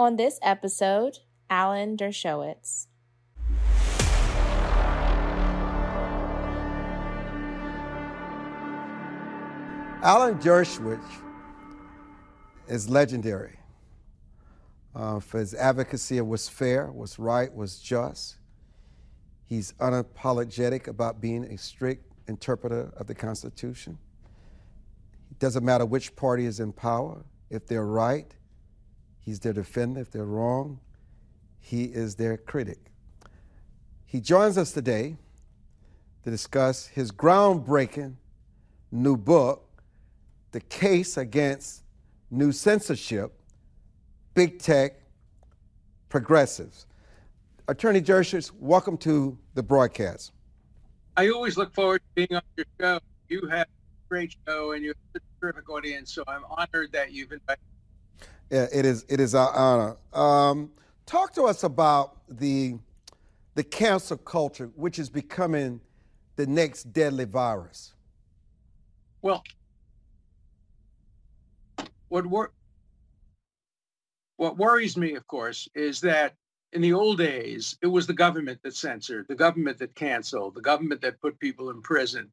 On this episode, Alan Dershowitz. Alan Dershowitz is legendary uh, for his advocacy of what's fair, what's right, what's just. He's unapologetic about being a strict interpreter of the Constitution. It doesn't matter which party is in power. If they're right, he's their defender. If they're wrong, he is their critic. He joins us today to discuss his groundbreaking new book, The Case Against New Censorship Big Tech Progressives. Attorney Dershowitz, welcome to the broadcast. I always look forward to being on your show. You have a great show and you have a terrific audience, so I'm honored that you've invited. It is. It is our honor. Um, talk to us about the the cancel culture, which is becoming the next deadly virus. Well, what wor- what worries me, of course, is that in the old days, it was the government that censored, the government that canceled, the government that put people in prison.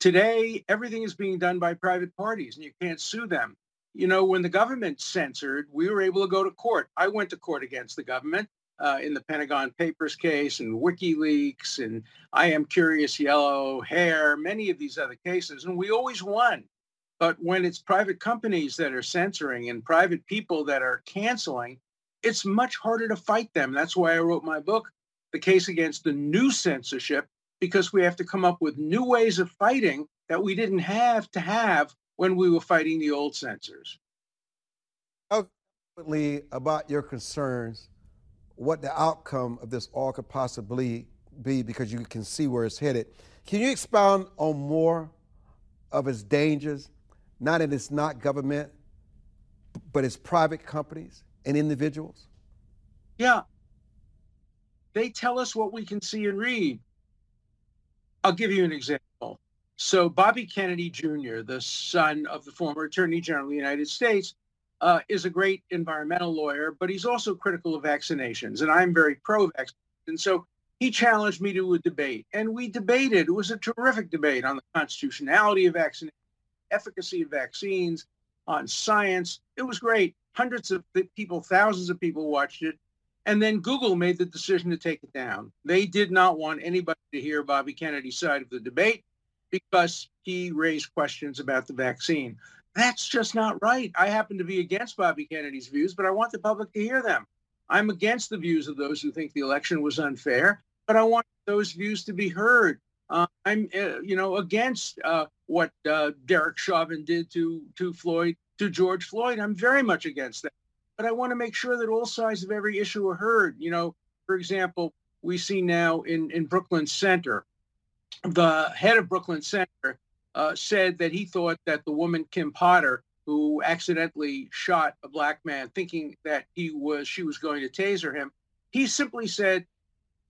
Today, everything is being done by private parties and you can't sue them. You know, when the government censored, we were able to go to court. I went to court against the government uh, in the Pentagon Papers case and WikiLeaks and I Am Curious Yellow, Hair, many of these other cases, and we always won. But when it's private companies that are censoring and private people that are canceling, it's much harder to fight them. That's why I wrote my book, The Case Against the New Censorship, because we have to come up with new ways of fighting that we didn't have to have when we were fighting the old censors. Ultimately, about your concerns, what the outcome of this all could possibly be, because you can see where it's headed. Can you expound on more of its dangers? Not that it's not government, but it's private companies and individuals? Yeah. They tell us what we can see and read. I'll give you an example. So, Bobby Kennedy Jr., the son of the former Attorney General of the United States, uh, is a great environmental lawyer, but he's also critical of vaccinations. And I'm very pro vaccine. And so, he challenged me to a debate, and we debated. It was a terrific debate on the constitutionality of vaccinations, efficacy of vaccines, on science. It was great. Hundreds of people, thousands of people watched it. And then Google made the decision to take it down. They did not want anybody to hear Bobby Kennedy's side of the debate because he raised questions about the vaccine. That's just not right. I happen to be against Bobby Kennedy's views, but I want the public to hear them. I'm against the views of those who think the election was unfair, but I want those views to be heard. Uh, I'm, uh, you know, against uh, what uh, Derek Chauvin did to to Floyd, to George Floyd. I'm very much against that. But I want to make sure that all sides of every issue are heard. You know, for example, we see now in in Brooklyn Center, the head of Brooklyn Center uh, said that he thought that the woman Kim Potter, who accidentally shot a black man, thinking that he was she was going to taser him, he simply said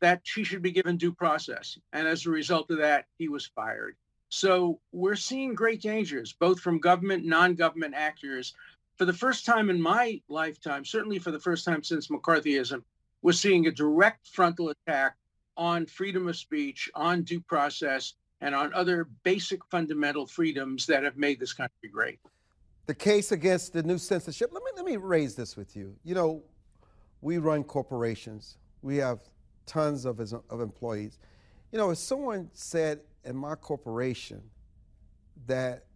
that she should be given due process. And as a result of that, he was fired. So we're seeing great dangers, both from government, non government actors. For the first time in my lifetime, certainly for the first time since McCarthyism, we're seeing a direct frontal attack on freedom of speech, on due process, and on other basic fundamental freedoms that have made this country great. The case against the new censorship, let me, let me raise this with you. You know, we run corporations, we have tons of, of employees. You know, if someone said in my corporation that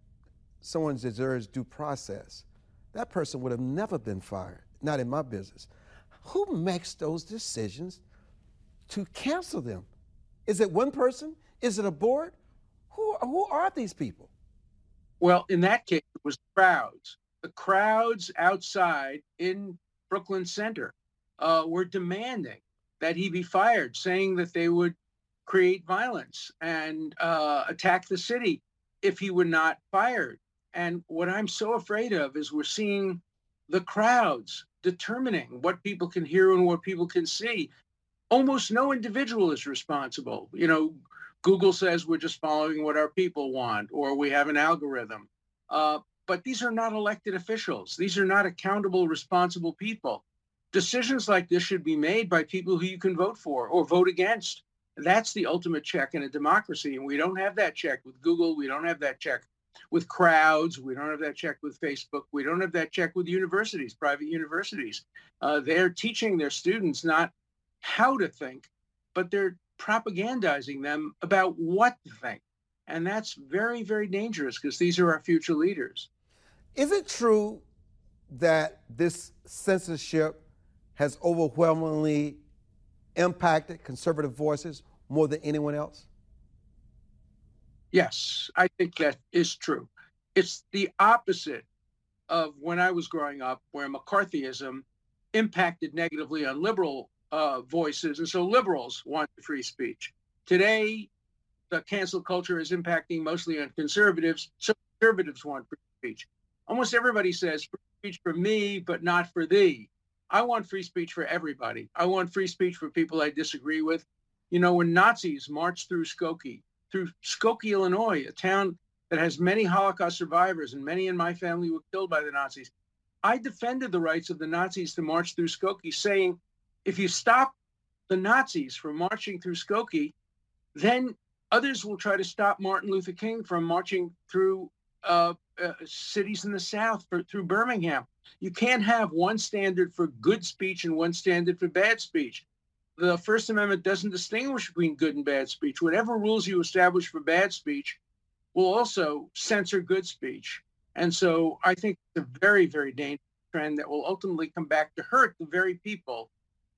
someone deserves due process, that person would have never been fired, not in my business. Who makes those decisions to cancel them? Is it one person? Is it a board? Who, who are these people? Well, in that case, it was crowds. The crowds outside in Brooklyn Center uh, were demanding that he be fired, saying that they would create violence and uh, attack the city if he were not fired. And what I'm so afraid of is we're seeing the crowds determining what people can hear and what people can see. Almost no individual is responsible. You know, Google says we're just following what our people want, or we have an algorithm. Uh, but these are not elected officials. These are not accountable, responsible people. decisions like this should be made by people who you can vote for or vote against. That's the ultimate check in a democracy. And we don't have that check with Google. We don't have that check with crowds. We don't have that check with Facebook. We don't have that check with universities, private universities. Uh, they're teaching their students not how to think, but they're propagandizing them about what to think. And that's very, very dangerous because these are our future leaders. Is it true that this censorship has overwhelmingly impacted conservative voices more than anyone else? Yes, I think that is true. It's the opposite of when I was growing up, where McCarthyism impacted negatively on liberal uh, voices. And so liberals want free speech. Today, the cancel culture is impacting mostly on conservatives. So conservatives want free speech. Almost everybody says free speech for me, but not for thee. I want free speech for everybody. I want free speech for people I disagree with. You know, when Nazis marched through Skokie, through Skokie, Illinois, a town that has many Holocaust survivors, and many in my family were killed by the Nazis. I defended the rights of the Nazis to march through Skokie, saying, if you stop the Nazis from marching through Skokie, then others will try to stop Martin Luther King from marching through uh, uh, cities in the South, for, through Birmingham. You can't have one standard for good speech and one standard for bad speech the First Amendment doesn't distinguish between good and bad speech. Whatever rules you establish for bad speech will also censor good speech. And so I think it's a very, very dangerous trend that will ultimately come back to hurt the very people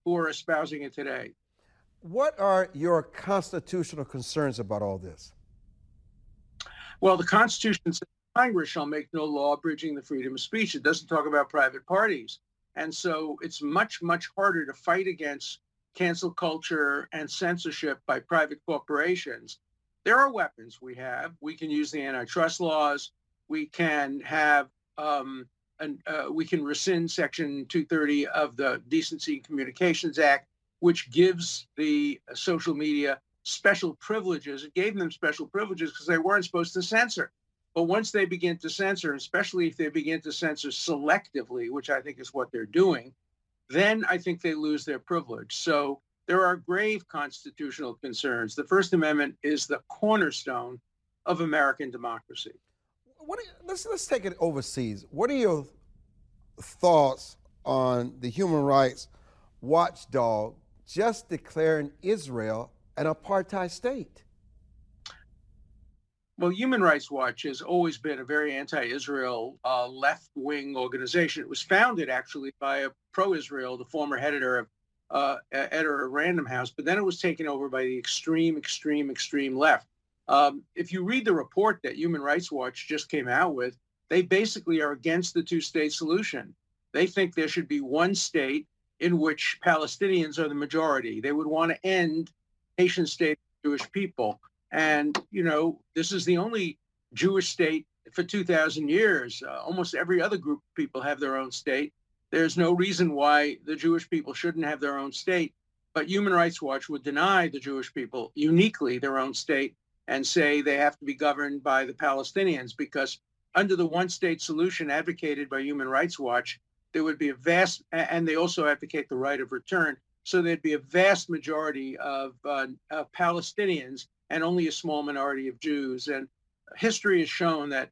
who are espousing it today. What are your constitutional concerns about all this? Well, the Constitution says Congress shall make no law abridging the freedom of speech. It doesn't talk about private parties. And so it's much, much harder to fight against cancel culture and censorship by private corporations. There are weapons we have. We can use the antitrust laws. We can have um, an, uh, we can rescind Section 230 of the Decency and Communications Act, which gives the social media special privileges. It gave them special privileges because they weren't supposed to censor. But once they begin to censor, especially if they begin to censor selectively, which I think is what they're doing, then I think they lose their privilege. So there are grave constitutional concerns. The First Amendment is the cornerstone of American democracy. What you, let's let's take it overseas. What are your thoughts on the human rights watchdog just declaring Israel an apartheid state? Well, Human Rights Watch has always been a very anti-Israel uh, left-wing organization. It was founded actually by a pro-Israel, the former editor of uh, editor of Random House, but then it was taken over by the extreme, extreme, extreme left. Um, if you read the report that Human Rights Watch just came out with, they basically are against the two-state solution. They think there should be one state in which Palestinians are the majority. They would want to end nation state Jewish people. And, you know, this is the only Jewish state for 2,000 years. Uh, almost every other group of people have their own state. There's no reason why the Jewish people shouldn't have their own state. But Human Rights Watch would deny the Jewish people uniquely their own state and say they have to be governed by the Palestinians because under the one state solution advocated by Human Rights Watch, there would be a vast, and they also advocate the right of return. So there'd be a vast majority of, uh, of Palestinians and only a small minority of Jews. And history has shown that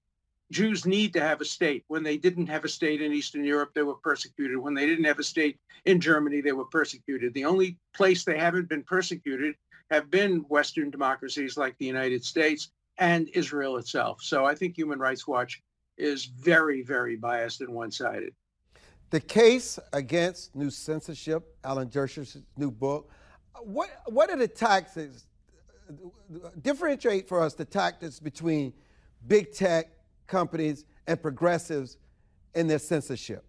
Jews need to have a state. When they didn't have a state in Eastern Europe, they were persecuted. When they didn't have a state in Germany, they were persecuted. The only place they haven't been persecuted have been Western democracies like the United States and Israel itself. So I think Human Rights Watch is very, very biased and one-sided. The case against new censorship, Alan Dershowitz' new book. What what are the tactics differentiate for us the tactics between big tech companies and progressives in their censorship?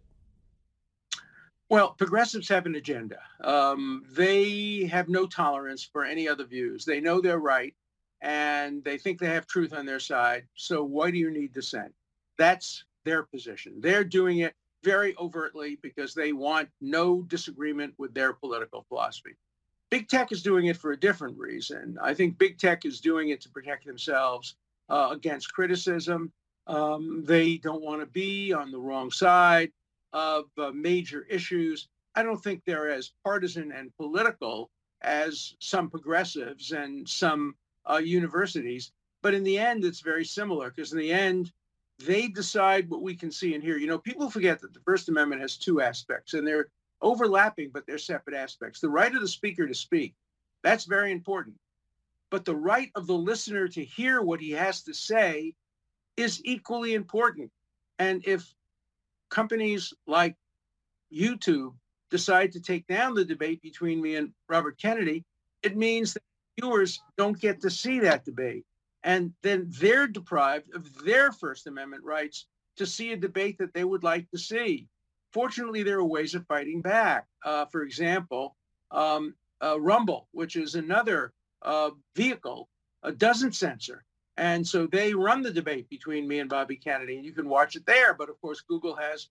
Well, progressives have an agenda. Um, they have no tolerance for any other views. They know they're right, and they think they have truth on their side. So why do you need dissent? That's their position. They're doing it very overtly because they want no disagreement with their political philosophy. Big tech is doing it for a different reason. I think big tech is doing it to protect themselves uh, against criticism. Um, they don't want to be on the wrong side of uh, major issues. I don't think they're as partisan and political as some progressives and some uh, universities. But in the end, it's very similar because in the end, they decide what we can see and hear. You know, people forget that the First Amendment has two aspects and they're overlapping, but they're separate aspects. The right of the speaker to speak, that's very important. But the right of the listener to hear what he has to say is equally important. And if companies like YouTube decide to take down the debate between me and Robert Kennedy, it means that viewers don't get to see that debate. And then they're deprived of their First Amendment rights to see a debate that they would like to see. Fortunately, there are ways of fighting back. Uh, for example, um, uh, Rumble, which is another uh, vehicle, doesn't censor. And so they run the debate between me and Bobby Kennedy, and you can watch it there. But of course, Google has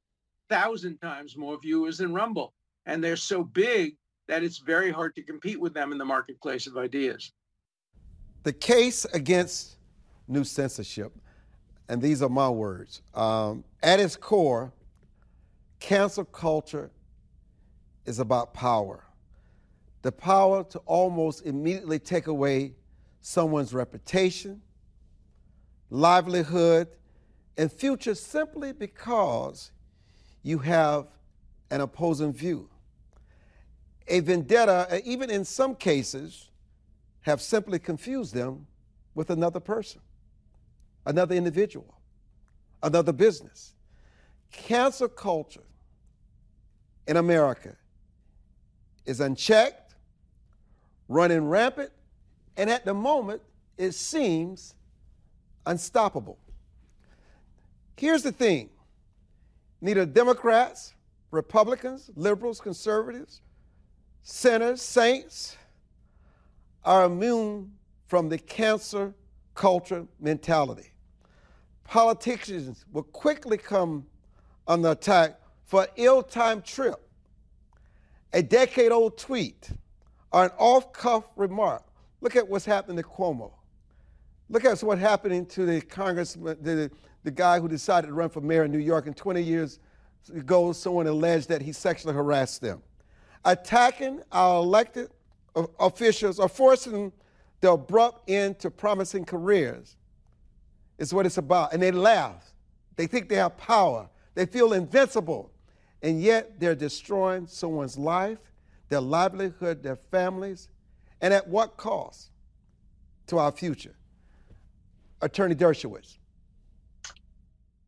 thousand times more viewers than Rumble, and they're so big that it's very hard to compete with them in the marketplace of ideas. The case against new censorship, and these are my words, um, at its core, cancel culture is about power. The power to almost immediately take away someone's reputation, livelihood, and future simply because you have an opposing view. A vendetta, even in some cases, have simply confused them with another person, another individual, another business. Cancer culture in America is unchecked, running rampant, and at the moment, it seems unstoppable. Here's the thing neither Democrats, Republicans, liberals, conservatives, sinners, saints are immune from the cancer culture mentality. Politicians will quickly come under attack for an ill timed trip, a decade old tweet, or an off cuff remark. Look at what's happening to Cuomo. Look at what's happening to the congressman, the, the guy who decided to run for mayor in New York, and 20 years ago, someone alleged that he sexually harassed them. Attacking our elected officials or forcing the abrupt end to promising careers is what it's about. And they laugh. They think they have power. They feel invincible. And yet they're destroying someone's life, their livelihood, their families, and at what cost to our future? Attorney Dershowitz.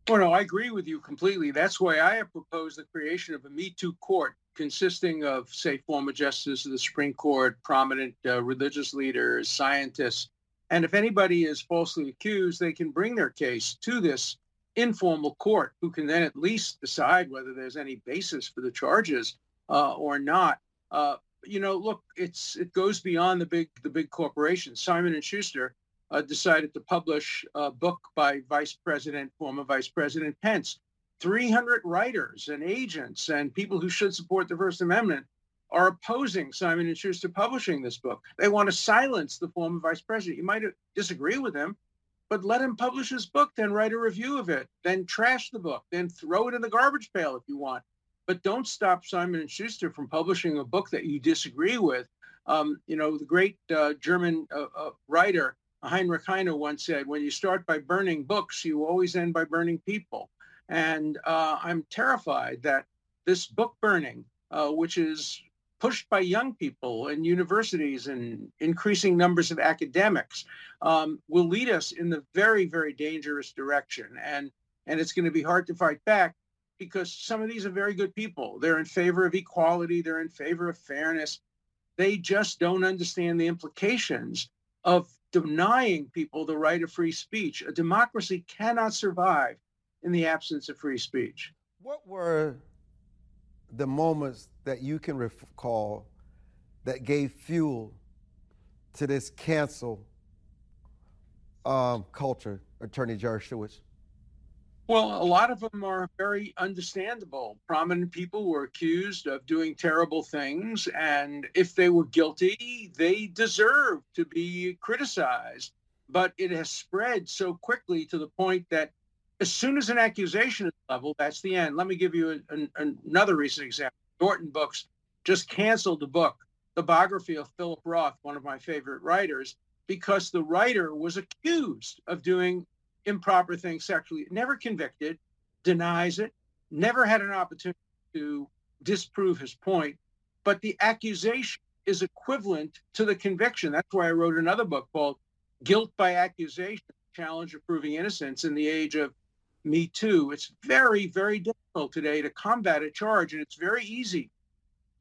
Well, no, I agree with you completely. That's why I have proposed the creation of a Me Too court consisting of, say, former justices of the Supreme Court, prominent uh, religious leaders, scientists. And if anybody is falsely accused, they can bring their case to this informal court who can then at least decide whether there's any basis for the charges uh, or not. Uh, you know, look, it's it goes beyond the big the big corporations. Simon and Schuster decided to publish a book by Vice President, former Vice President Pence. 300 writers and agents and people who should support the First Amendment are opposing Simon & Schuster publishing this book. They want to silence the former vice president. You might disagree with him, but let him publish his book, then write a review of it, then trash the book, then throw it in the garbage pail if you want. But don't stop Simon & Schuster from publishing a book that you disagree with. Um, you know, the great uh, German uh, uh, writer Heinrich Heine once said, when you start by burning books, you always end by burning people. And uh, I'm terrified that this book burning, uh, which is pushed by young people and universities and increasing numbers of academics, um, will lead us in the very, very dangerous direction. And, and it's going to be hard to fight back because some of these are very good people. They're in favor of equality, they're in favor of fairness. They just don't understand the implications of denying people the right of free speech. A democracy cannot survive in the absence of free speech. What were the moments that you can recall that gave fuel to this cancel um, culture, Attorney Dershowitz? Well, a lot of them are very understandable. Prominent people were accused of doing terrible things, and if they were guilty, they deserve to be criticized. But it has spread so quickly to the point that as soon as an accusation is leveled, that's the end. Let me give you an, another recent example. Norton Books just canceled the book, the biography of Philip Roth, one of my favorite writers, because the writer was accused of doing improper things sexually, never convicted, denies it, never had an opportunity to disprove his point. But the accusation is equivalent to the conviction. That's why I wrote another book called Guilt by Accusation Challenge of Proving Innocence in the Age of Me Too. It's very, very difficult today to combat a charge, and it's very easy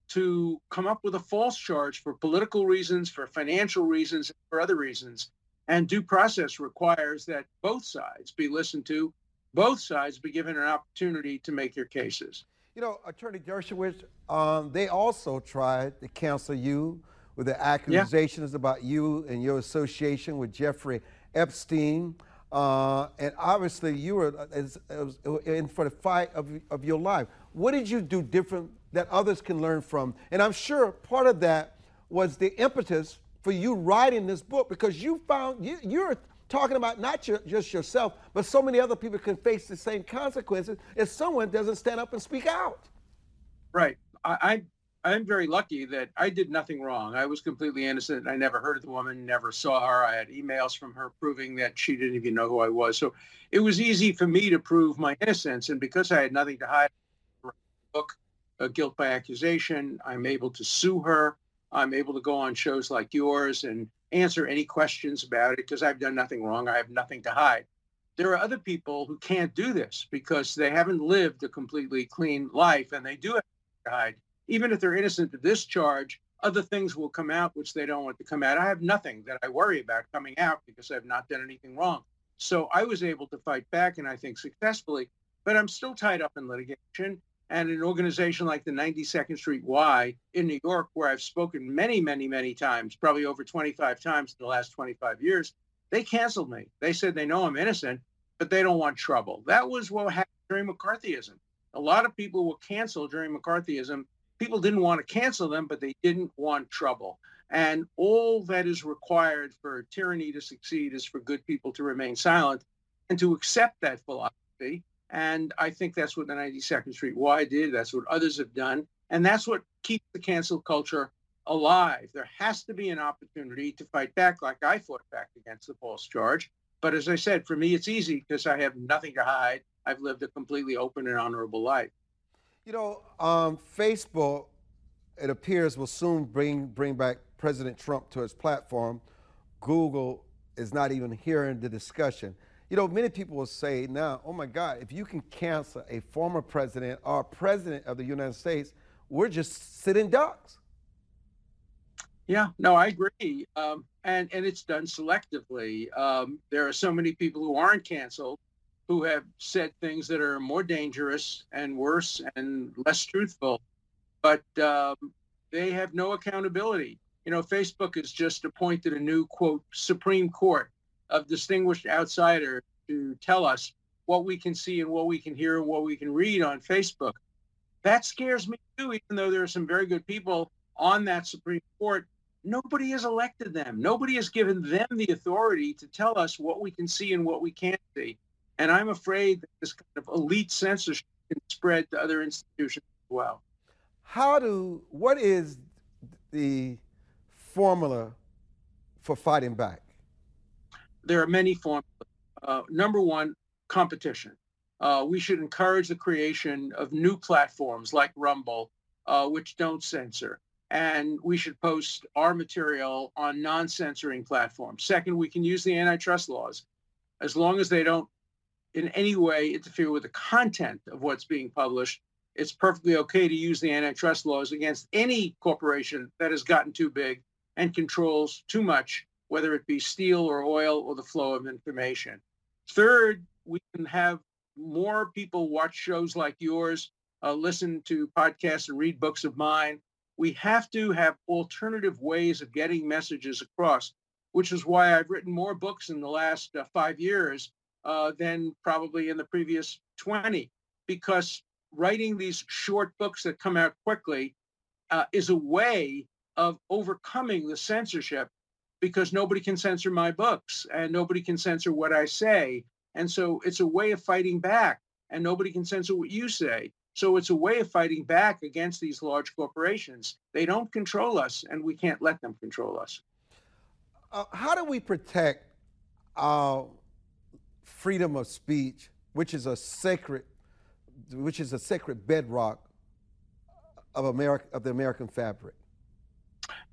to come up with a false charge for political reasons, for financial reasons, for other reasons. And due process requires that both sides be listened to, both sides be given an opportunity to make their cases. You know, Attorney Dershowitz, um, they also tried to cancel you with the accusations yeah. about you and your association with Jeffrey Epstein. Uh, and obviously, you were uh, in for the fight of, of your life. What did you do different that others can learn from? And I'm sure part of that was the impetus for you writing this book because you found you, you're talking about not your, just yourself, but so many other people can face the same consequences if someone doesn't stand up and speak out. Right. I, I I'm very lucky that I did nothing wrong. I was completely innocent. I never heard of the woman, never saw her. I had emails from her proving that she didn't even know who I was. So it was easy for me to prove my innocence. And because I had nothing to hide, book, a guilt by accusation, I'm able to sue her. I'm able to go on shows like yours and answer any questions about it because I've done nothing wrong. I have nothing to hide. There are other people who can't do this because they haven't lived a completely clean life and they do have to hide. Even if they're innocent of this charge, other things will come out which they don't want to come out. I have nothing that I worry about coming out because I've not done anything wrong. So I was able to fight back and I think successfully, but I'm still tied up in litigation and an organization like the 92nd Street Y in New York, where I've spoken many, many, many times, probably over 25 times in the last 25 years, they canceled me. They said they know I'm innocent, but they don't want trouble. That was what happened during McCarthyism. A lot of people were canceled during McCarthyism. People didn't want to cancel them, but they didn't want trouble. And all that is required for tyranny to succeed is for good people to remain silent and to accept that philosophy and I think that's what the 92nd Street Y did. That's what others have done. And that's what keeps the cancel culture alive. There has to be an opportunity to fight back like I fought back against the false charge. But as I said, for me, it's easy because I have nothing to hide. I've lived a completely open and honorable life. You know, um, Facebook, it appears, will soon bring, bring back President Trump to his platform. Google is not even hearing the discussion. You know, many people will say now, oh my God, if you can cancel a former president or president of the United States, we're just sitting ducks. Yeah, no, I agree. Um, and, and it's done selectively. Um, there are so many people who aren't canceled who have said things that are more dangerous and worse and less truthful, but um, they have no accountability. You know, Facebook has just appointed a new, quote, Supreme Court of distinguished outsiders to tell us what we can see and what we can hear and what we can read on Facebook. That scares me too, even though there are some very good people on that Supreme Court. Nobody has elected them. Nobody has given them the authority to tell us what we can see and what we can't see. And I'm afraid that this kind of elite censorship can spread to other institutions as well. How do, what is the formula for fighting back? There are many forms. Uh, number one, competition. Uh, we should encourage the creation of new platforms like Rumble, uh, which don't censor. And we should post our material on non censoring platforms. Second, we can use the antitrust laws as long as they don't in any way interfere with the content of what's being published. It's perfectly okay to use the antitrust laws against any corporation that has gotten too big and controls too much whether it be steel or oil or the flow of information. Third, we can have more people watch shows like yours, uh, listen to podcasts and read books of mine. We have to have alternative ways of getting messages across, which is why I've written more books in the last uh, five years uh, than probably in the previous 20, because writing these short books that come out quickly uh, is a way of overcoming the censorship because nobody can censor my books and nobody can censor what I say. And so it's a way of fighting back and nobody can censor what you say. So it's a way of fighting back against these large corporations. They don't control us, and we can't let them control us. Uh, how do we protect our freedom of speech, which is a sacred, which is a sacred bedrock of America of the American fabric?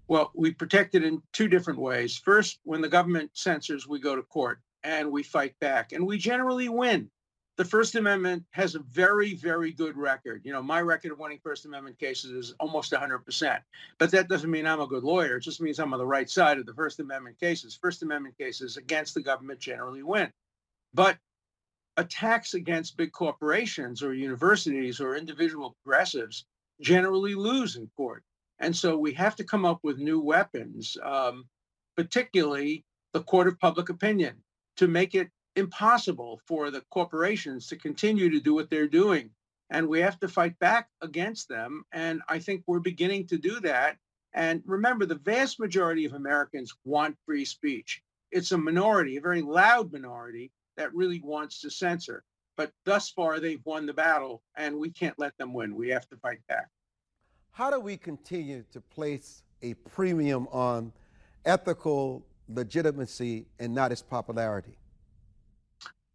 Well, we protect it in two different ways. First, when the government censors, we go to court and we fight back, and we generally win the First Amendment has a very, very good record. You know, my record of winning First Amendment cases is almost 100%. But that doesn't mean I'm a good lawyer. It just means I'm on the right side of the First Amendment cases. First Amendment cases against the government generally win. But attacks against big corporations or universities or individual progressives generally lose in court. And so we have to come up with new weapons, um, particularly the court of public opinion, to make it impossible for the corporations to continue to do what they're doing. And we have to fight back against them. And I think we're beginning to do that. And remember, the vast majority of Americans want free speech. It's a minority, a very loud minority, that really wants to censor. But thus far, they've won the battle, and we can't let them win. We have to fight back. How do we continue to place a premium on ethical legitimacy and not its popularity?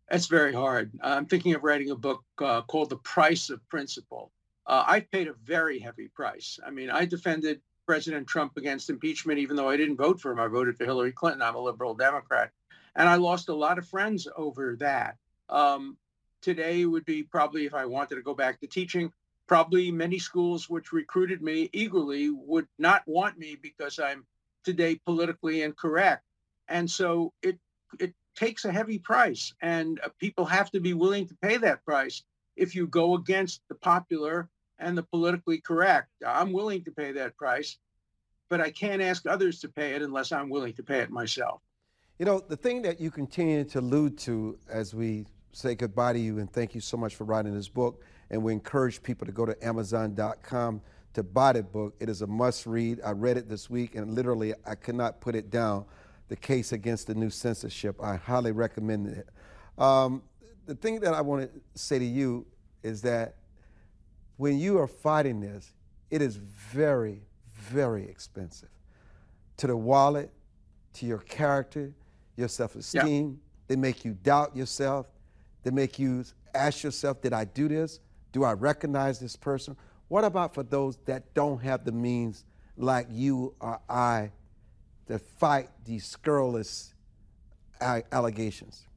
That's very hard. I'm thinking of writing a book uh, called The Price of Principle. Uh, I paid a very heavy price. I mean, I defended President Trump against impeachment, even though I didn't vote for him. I voted for Hillary Clinton. I'm a liberal Democrat. And I lost a lot of friends over that. Um, today would be probably, if I wanted to go back to teaching, probably many schools which recruited me eagerly would not want me because I'm today politically incorrect. And so it it takes a heavy price, and uh, people have to be willing to pay that price if you go against the popular and the politically correct. I'm willing to pay that price, but I can't ask others to pay it unless I'm willing to pay it myself. You know, the thing that you continue to allude to as we say goodbye to you and thank you so much for writing this book, and we encourage people to go to Amazon.com to buy the book. It is a must read. I read it this week, and literally, I could not put it down the case against the new censorship. I highly recommend it. Um, the thing that I want to say to you is that when you are fighting this, it is very, very expensive to the wallet, to your character, your self esteem. Yeah. They make you doubt yourself. They make you ask yourself, did I do this? Do I recognize this person? What about for those that don't have the means like you or I to fight these scurrilous allegations?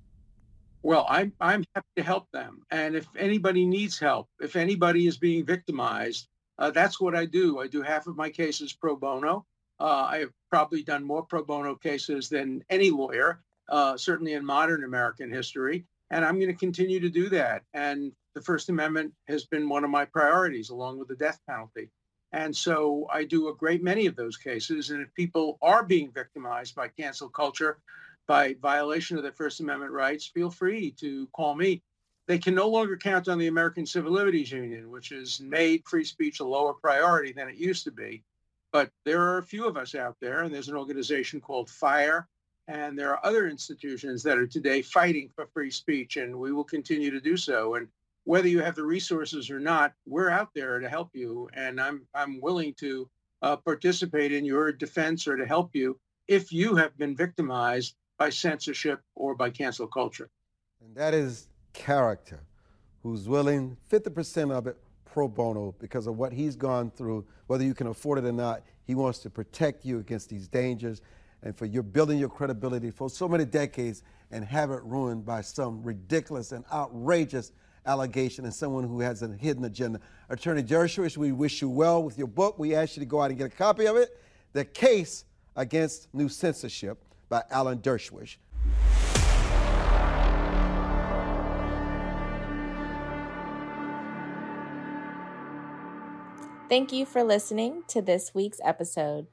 Well, I'm I'm happy to help them, and if anybody needs help, if anybody is being victimized, uh, that's what I do. I do half of my cases pro bono. Uh, I have probably done more pro bono cases than any lawyer, uh, certainly in modern American history, and I'm going to continue to do that. And the First Amendment has been one of my priorities, along with the death penalty. And so I do a great many of those cases. And if people are being victimized by cancel culture, by violation of their First Amendment rights, feel free to call me. They can no longer count on the American Civil Liberties Union, which has made free speech a lower priority than it used to be. But there are a few of us out there, and there's an organization called FIRE, and there are other institutions that are today fighting for free speech, and we will continue to do so. And whether you have the resources or not, we're out there to help you, and I'm I'm willing to uh, participate in your defense or to help you if you have been victimized by censorship or by cancel culture. And that is character, who's willing 50% of it pro bono because of what he's gone through, whether you can afford it or not. He wants to protect you against these dangers and for you building your credibility for so many decades and have it ruined by some ridiculous and outrageous allegation and someone who has a hidden agenda. Attorney Dershowitz, we wish you well with your book. We ask you to go out and get a copy of it. The Case Against New Censorship by Alan Dershowitz. Thank you for listening to this week's episode.